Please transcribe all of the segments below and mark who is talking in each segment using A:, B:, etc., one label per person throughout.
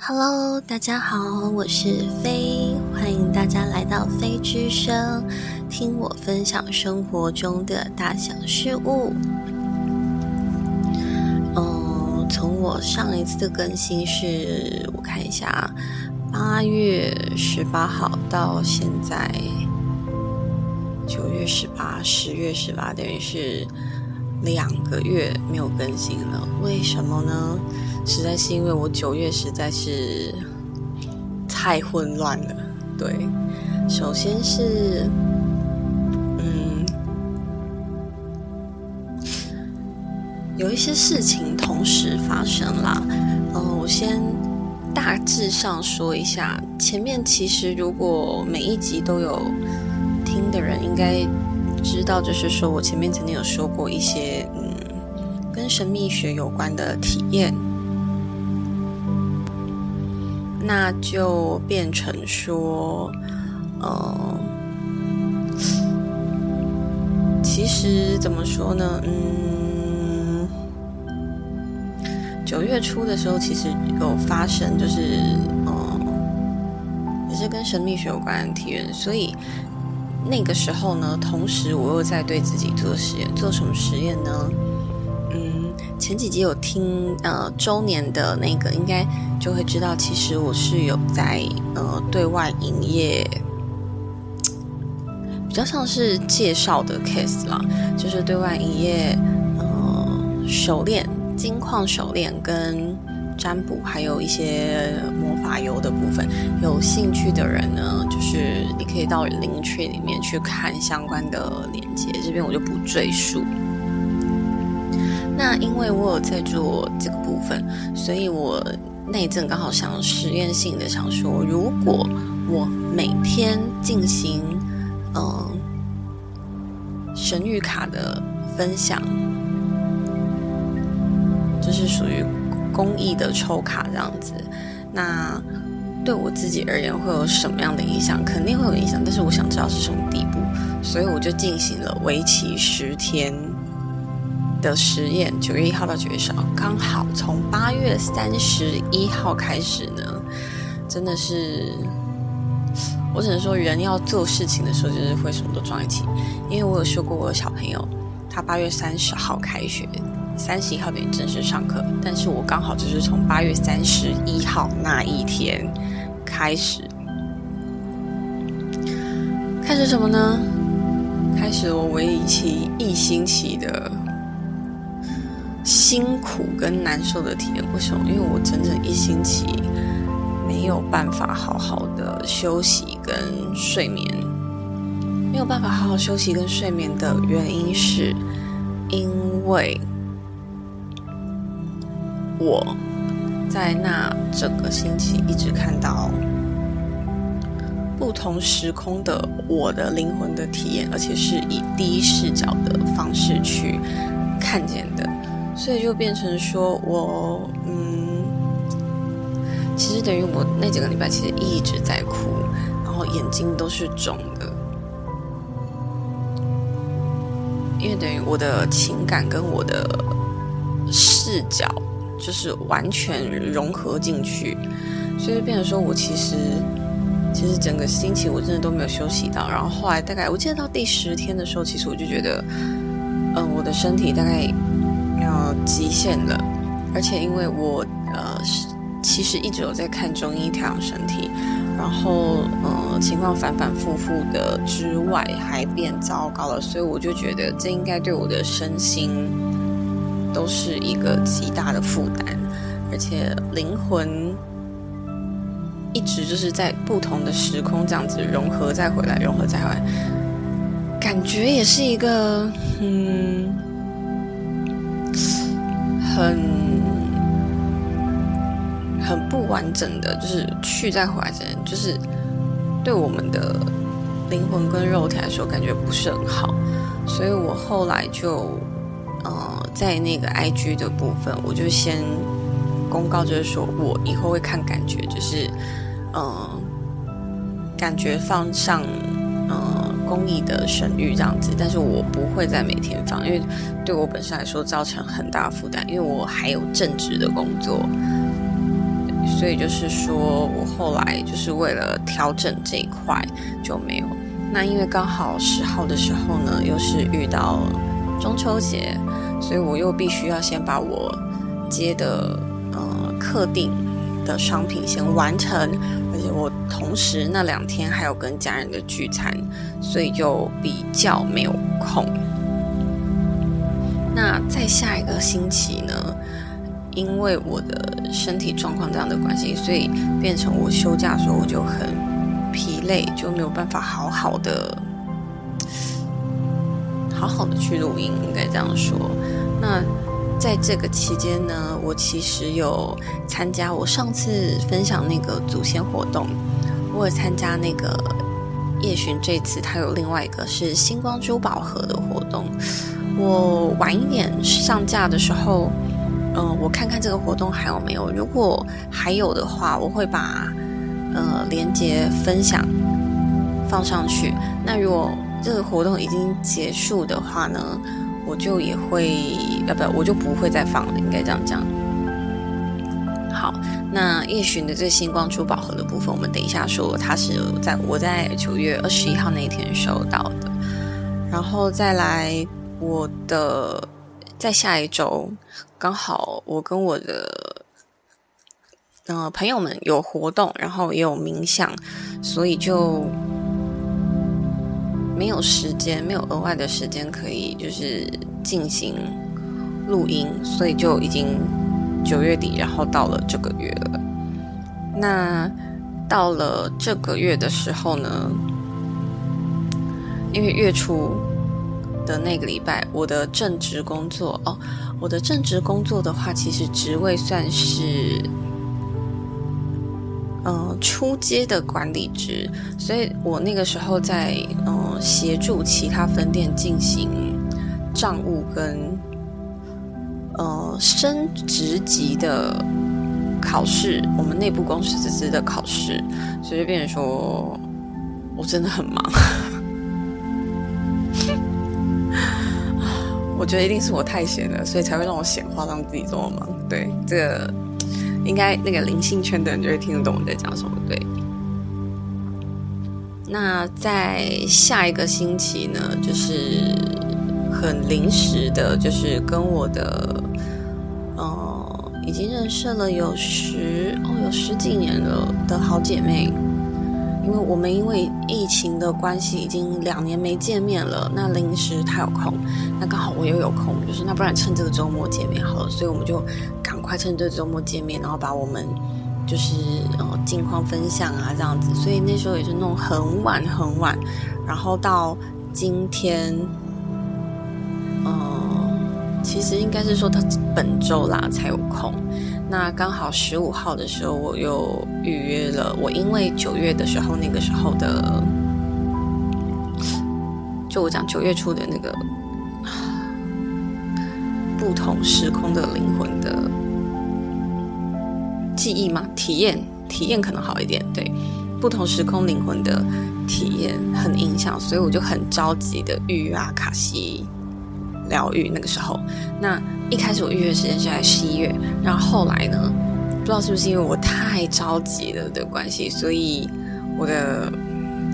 A: Hello，大家好，我是飞，欢迎大家来到飞之声，听我分享生活中的大小事物。嗯，从我上一次的更新是，我看一下，八月十八号到现在九月十八、十月十八，等于是两个月没有更新了。为什么呢？实在是因为我九月实在是太混乱了。对，首先是，嗯，有一些事情同时发生啦。嗯，我先大致上说一下。前面其实如果每一集都有听的人，应该知道，就是说我前面曾经有说过一些嗯，跟神秘学有关的体验。那就变成说，呃，其实怎么说呢？嗯，九月初的时候，其实有发生，就是呃，也是跟神秘学有关的体验。所以那个时候呢，同时我又在对自己做实验，做什么实验呢？嗯前几集有听呃周年的那个，应该就会知道，其实我是有在呃对外营业，比较像是介绍的 case 啦，就是对外营业呃手链、金矿手链跟占卜，还有一些魔法油的部分。有兴趣的人呢，就是你可以到领取里面去看相关的链接，这边我就不赘述。那因为我有在做这个部分，所以我那一阵刚好想实验性的想说，如果我每天进行嗯神谕卡的分享，就是属于公益的抽卡这样子，那对我自己而言会有什么样的影响？肯定会有影响，但是我想知道是什么地步，所以我就进行了为期十天。的实验，九月一号到九月十号，刚好从八月三十一号开始呢，真的是，我只能说人要做事情的时候，就是会什么都撞一起。因为我有说过，我的小朋友他八月三十号开学，三十一号等于正式上课，但是我刚好就是从八月三十一号那一天开始，开始什么呢？开始我为期一星期的。辛苦跟难受的体验，为什么？因为我整整一星期没有办法好好的休息跟睡眠，没有办法好好休息跟睡眠的原因是，因为我在那整个星期一直看到不同时空的我的灵魂的体验，而且是以第一视角的方式去看见的。所以就变成说，我嗯，其实等于我那几个礼拜其实一直在哭，然后眼睛都是肿的，因为等于我的情感跟我的视角就是完全融合进去，所以变成说我其实其实整个星期我真的都没有休息到，然后后来大概我记得到第十天的时候，其实我就觉得，嗯，我的身体大概。要极限了，而且因为我呃其实一直有在看中医调养身体，然后呃情况反反复复的之外还变糟糕了，所以我就觉得这应该对我的身心都是一个极大的负担，而且灵魂一直就是在不同的时空这样子融合再回来，融合再回来，感觉也是一个嗯。很很不完整的，就是去再回来，就是对我们的灵魂跟肉体来说，感觉不是很好。所以我后来就，呃，在那个 IG 的部分，我就先公告，就是说我以后会看感觉，就是，嗯，感觉放上，公益的神谕这样子，但是我不会再每天放，因为对我本身来说造成很大负担，因为我还有正职的工作，所以就是说我后来就是为了调整这一块就没有。那因为刚好十号的时候呢，又是遇到中秋节，所以我又必须要先把我接的呃客定的商品先完成，同时那两天还有跟家人的聚餐，所以就比较没有空。那在下一个星期呢，因为我的身体状况这样的关系，所以变成我休假的时候我就很。疲累就没有办法好好的、好好的去录音，应该这样说。那在这个期间呢，我其实有参加我上次分享那个祖先活动，我有参加那个夜巡。这次他有另外一个是星光珠宝盒的活动。我晚一点上架的时候，嗯，我看看这个活动还有没有。如果还有的话，我会把。呃，连接分享放上去。那如果这个活动已经结束的话呢，我就也会呃不，我就不会再放了，应该这样讲。那夜巡的这星光珠宝盒的部分，我们等一下说。它是在我在九月二十一号那一天收到的，然后再来我的在下一周，刚好我跟我的。呃，朋友们有活动，然后也有冥想，所以就没有时间，没有额外的时间可以就是进行录音，所以就已经九月底，然后到了这个月了。那到了这个月的时候呢，因为月初的那个礼拜，我的正职工作哦，我的正职工作的话，其实职位算是。嗯，初阶的管理职，所以我那个时候在嗯协助其他分店进行账务跟呃升职级的考试，我们内部公司自资的考试，所以就变成说我真的很忙。我觉得一定是我太闲了，所以才会让我显化让自己这么忙。对这个。应该那个灵性圈的人就会听得懂我在讲什么，对。那在下一个星期呢，就是很临时的，就是跟我的，已经认识了有十哦，有十几年了的好姐妹。因为我们因为疫情的关系，已经两年没见面了。那临时她有空，那刚好我又有空，就是那不然趁这个周末见面好了。所以我们就赶快趁这个周末见面，然后把我们就是呃近况分享啊这样子。所以那时候也是弄很晚很晚，然后到今天，其实应该是说他本周啦才有空。那刚好十五号的时候，我又预约了。我因为九月的时候，那个时候的，就我讲九月初的那个不同时空的灵魂的记忆嘛，体验体验可能好一点。对，不同时空灵魂的体验很影响，所以我就很着急的预约阿卡西疗愈。那个时候，那。一开始我预约时间是在十一月，然后后来呢，不知道是不是因为我太着急了的关系，所以我的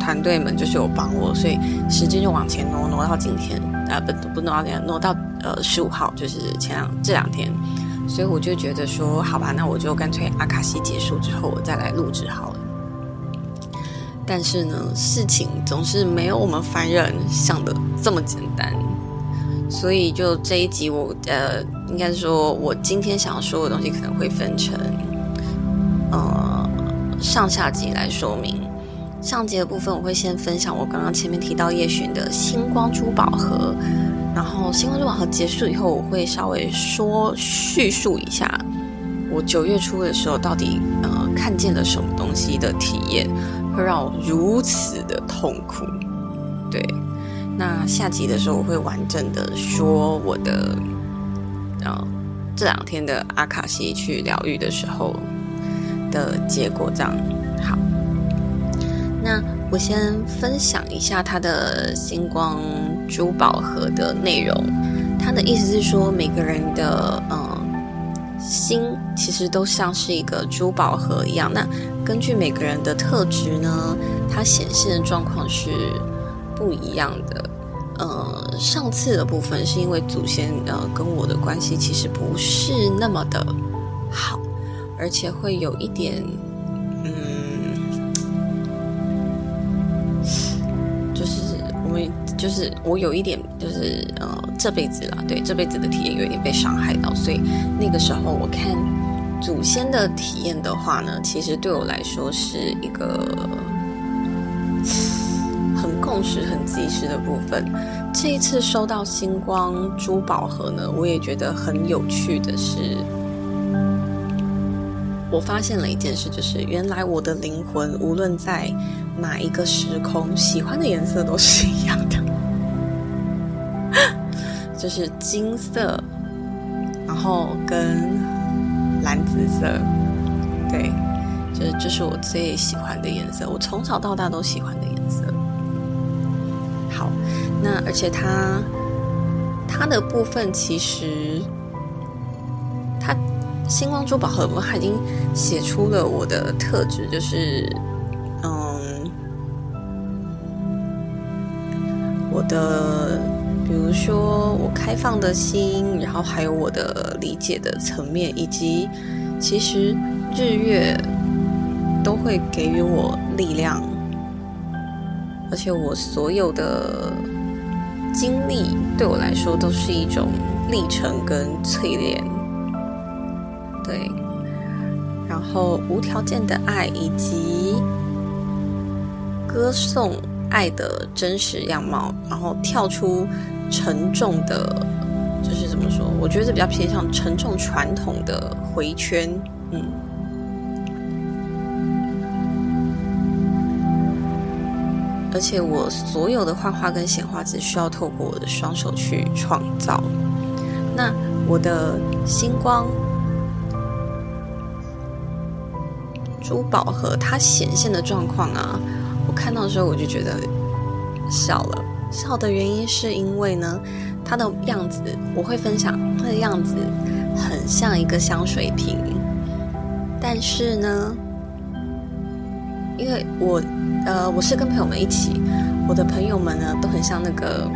A: 团队们就是有帮我，所以时间就往前挪，挪到今天，啊不不挪到今天，挪到呃十五号，就是前两这两天，所以我就觉得说，好吧，那我就干脆阿卡西结束之后我再来录制好了。但是呢，事情总是没有我们凡人想的这么简单。所以，就这一集，我呃，应该说，我今天想要说的东西可能会分成，呃，上下集来说明。上集的部分，我会先分享我刚刚前面提到叶巡的星光珠宝盒，然后星光珠宝盒结束以后，我会稍微说叙述一下我九月初的时候到底呃看见了什么东西的体验，会让我如此的痛苦，对。那下集的时候，我会完整的说我的，呃，这两天的阿卡西去疗愈的时候的结果，这样好。那我先分享一下它的星光珠宝盒的内容。它的意思是说，每个人的嗯心其实都像是一个珠宝盒一样。那根据每个人的特质呢，它显现的状况是不一样的。呃，上次的部分是因为祖先呃跟我的关系其实不是那么的好，而且会有一点，嗯，就是我们就是我有一点就是呃这辈子了，对这辈子的体验有一点被伤害到，所以那个时候我看祖先的体验的话呢，其实对我来说是一个。很共识、很及时的部分。这一次收到星光珠宝盒呢，我也觉得很有趣的是，我发现了一件事，就是原来我的灵魂无论在哪一个时空，喜欢的颜色都是一样的，就是金色，然后跟蓝紫色，对，就是这是我最喜欢的颜色，我从小到大都喜欢的颜色。那而且它它的部分其实，它星光珠宝盒它已经写出了我的特质，就是嗯，我的比如说我开放的心，然后还有我的理解的层面，以及其实日月都会给予我力量。而且我所有的经历对我来说都是一种历程跟淬炼，对。然后无条件的爱以及歌颂爱的真实样貌，然后跳出沉重的，就是怎么说？我觉得这比较偏向沉重传统的回圈，嗯。而且我所有的画画跟显化只需要透过我的双手去创造。那我的星光珠宝盒它显现的状况啊，我看到的时候我就觉得笑了。笑的原因是因为呢，它的样子我会分享，它的样子很像一个香水瓶，但是呢。因为我，呃，我是跟朋友们一起，我的朋友们呢都很像那个，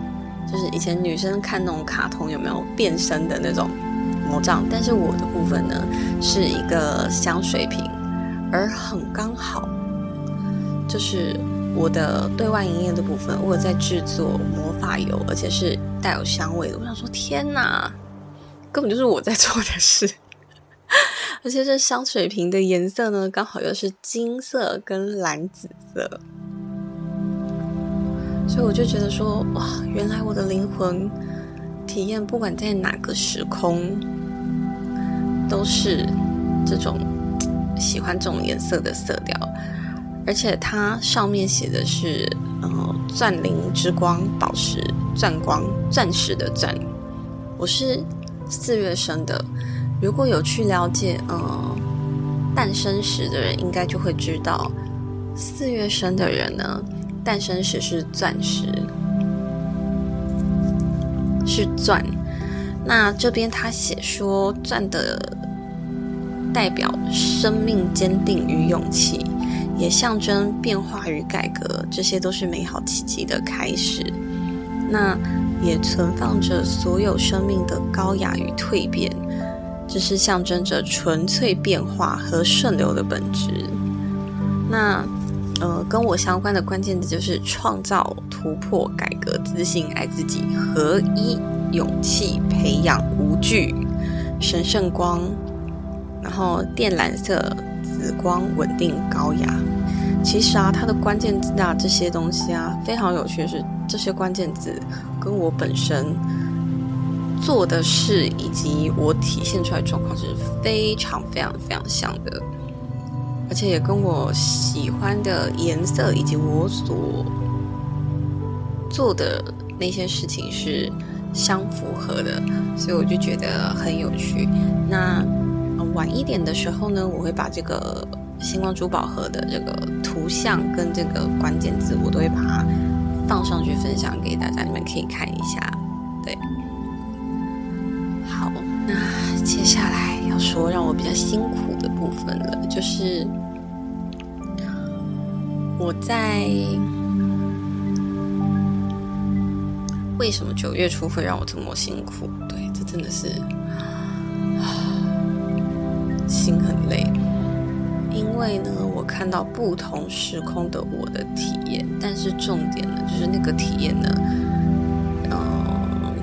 A: 就是以前女生看那种卡通有没有变身的那种魔杖，但是我的部分呢是一个香水瓶，而很刚好，就是我的对外营业的部分，我有在制作魔法油，而且是带有香味的。我想说，天哪，根本就是我在做的事。而且这香水瓶的颜色呢，刚好又是金色跟蓝紫色，所以我就觉得说，哇，原来我的灵魂体验，不管在哪个时空，都是这种喜欢这种颜色的色调。而且它上面写的是，呃，钻灵之光宝石钻光钻石的钻。我是四月生的。如果有去了解，呃，诞生时的人，应该就会知道，四月生的人呢，诞生时是钻石，是钻。那这边他写说，钻的代表生命坚定与勇气，也象征变化与改革，这些都是美好奇迹的开始。那也存放着所有生命的高雅与蜕变。这是象征着纯粹变化和顺流的本质。那，呃，跟我相关的关键字就是创造、突破、改革、自信、爱自己、合一、勇气、培养、无惧、神圣光，然后靛蓝色、紫光、稳定、高雅。其实啊，它的关键字啊，这些东西啊，非常有趣的是，这些关键字跟我本身。做的事以及我体现出来状况是非常非常非常像的，而且也跟我喜欢的颜色以及我所做的那些事情是相符合的，所以我就觉得很有趣。那晚一点的时候呢，我会把这个星光珠宝盒的这个图像跟这个关键字，我都会把它放上去分享给大家，你们可以看一下。对。好，那接下来要说让我比较辛苦的分了，就是我在为什么九月初会让我这么辛苦？对，这真的是心很累，因为呢，我看到不同时空的我的体验，但是重点呢，就是那个体验呢。嗯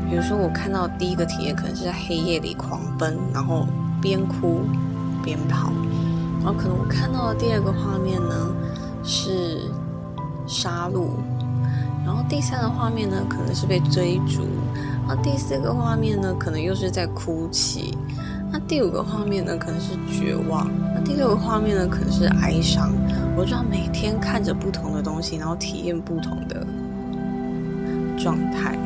A: 比如说，我看到第一个体验可能是在黑夜里狂奔，然后边哭边跑；然后可能我看到的第二个画面呢是杀戮；然后第三个画面呢可能是被追逐；然后第四个画面呢可能又是在哭泣；那第五个画面呢可能是绝望；那第六个画面呢可能是哀伤。我就要每天看着不同的东西，然后体验不同的状态。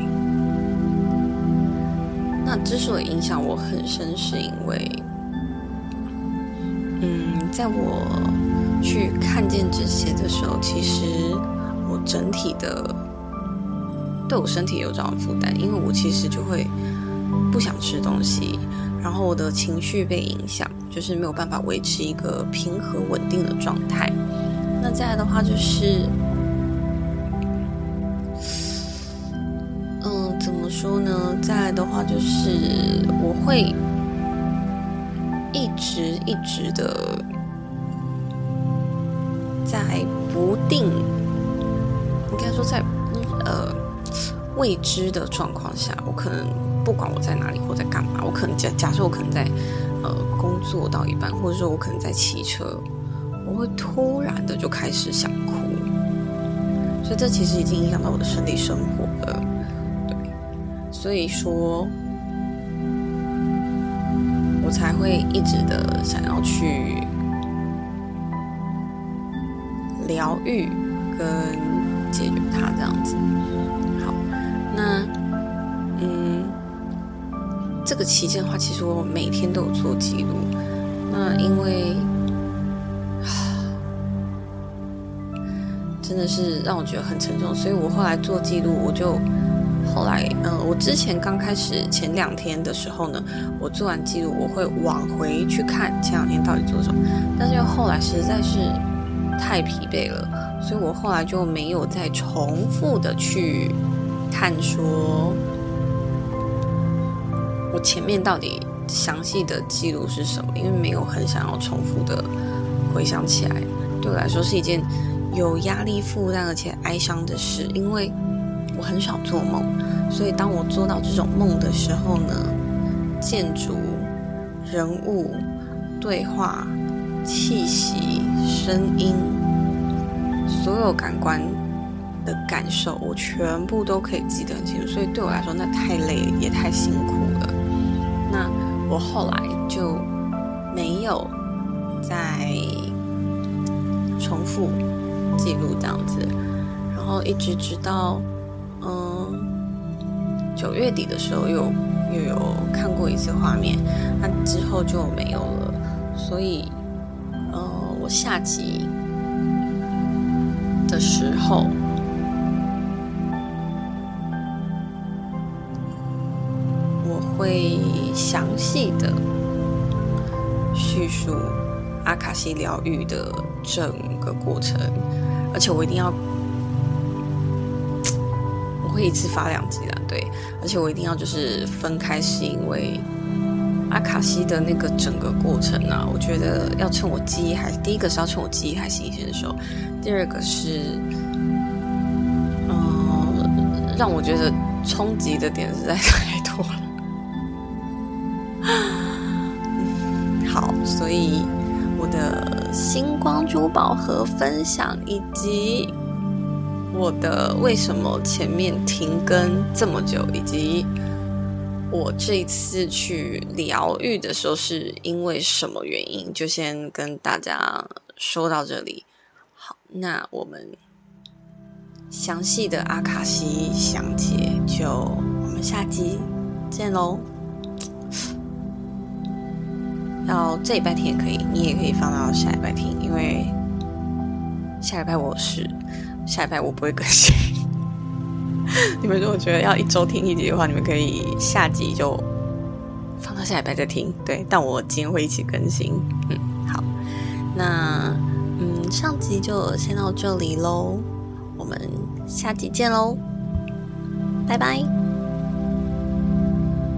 A: 那之所以影响我很深，是因为，嗯，在我去看见这些的时候，其实我整体的对我身体有这样的负担，因为我其实就会不想吃东西，然后我的情绪被影响，就是没有办法维持一个平和稳定的状态。那再来的话就是。嗯，怎么说呢，再来的话就是我会一直一直的在不定，应该说在呃未知的状况下，我可能不管我在哪里或在干嘛，我可能假假设我可能在呃工作到一半，或者说我可能在骑车，我会突然的就开始想哭，所以这其实已经影响到我的生理生活了。对所以说，才会一直的想要去疗愈跟解决它这样子。好，那嗯，这个期间的话，其实我每天都有做记录。那因为真的是让我觉得很沉重，所以我后来做记录，我就。后来，嗯，我之前刚开始前两天的时候呢，我做完记录，我会往回去看前两天到底做什么。但是后来实在是太疲惫了，所以我后来就没有再重复的去看说，我前面到底详细的记录是什么，因为没有很想要重复的回想起来，对我来说是一件有压力负担而且哀伤的事，因为。我很少做梦，所以当我做到这种梦的时候呢，建筑、人物、对话、气息、声音，所有感官的感受，我全部都可以记得很清楚。所以对我来说，那太累也太辛苦了。那我后来就没有再重复记录这样子，然后一直直到。九月底的时候，又又有看过一次画面，那之后就没有了。所以，呃，我下集的时候，我会详细的叙述阿卡西疗愈的整个过程，而且我一定要，我会一次发两集。对，而且我一定要就是分开，是因为阿卡西的那个整个过程啊，我觉得要趁我记忆还第一个是要趁我记忆还新鲜的时候，第二个是，嗯，让我觉得冲击的点实在 太多了。好，所以我的星光珠宝盒分享以及。我的为什么前面停更这么久，以及我这一次去疗愈的时候是因为什么原因，就先跟大家说到这里。好，那我们详细的阿卡西详解，就我们下集见喽。要这礼拜天也可以，你也可以放到下礼拜天，因为下礼拜我是。下一拜我不会更新。你们如果觉得要一周听一集的话，你们可以下集就放到下礼拜再听。对，但我今天会一起更新。嗯，好，那嗯，上集就先到这里喽，我们下集见喽，拜拜。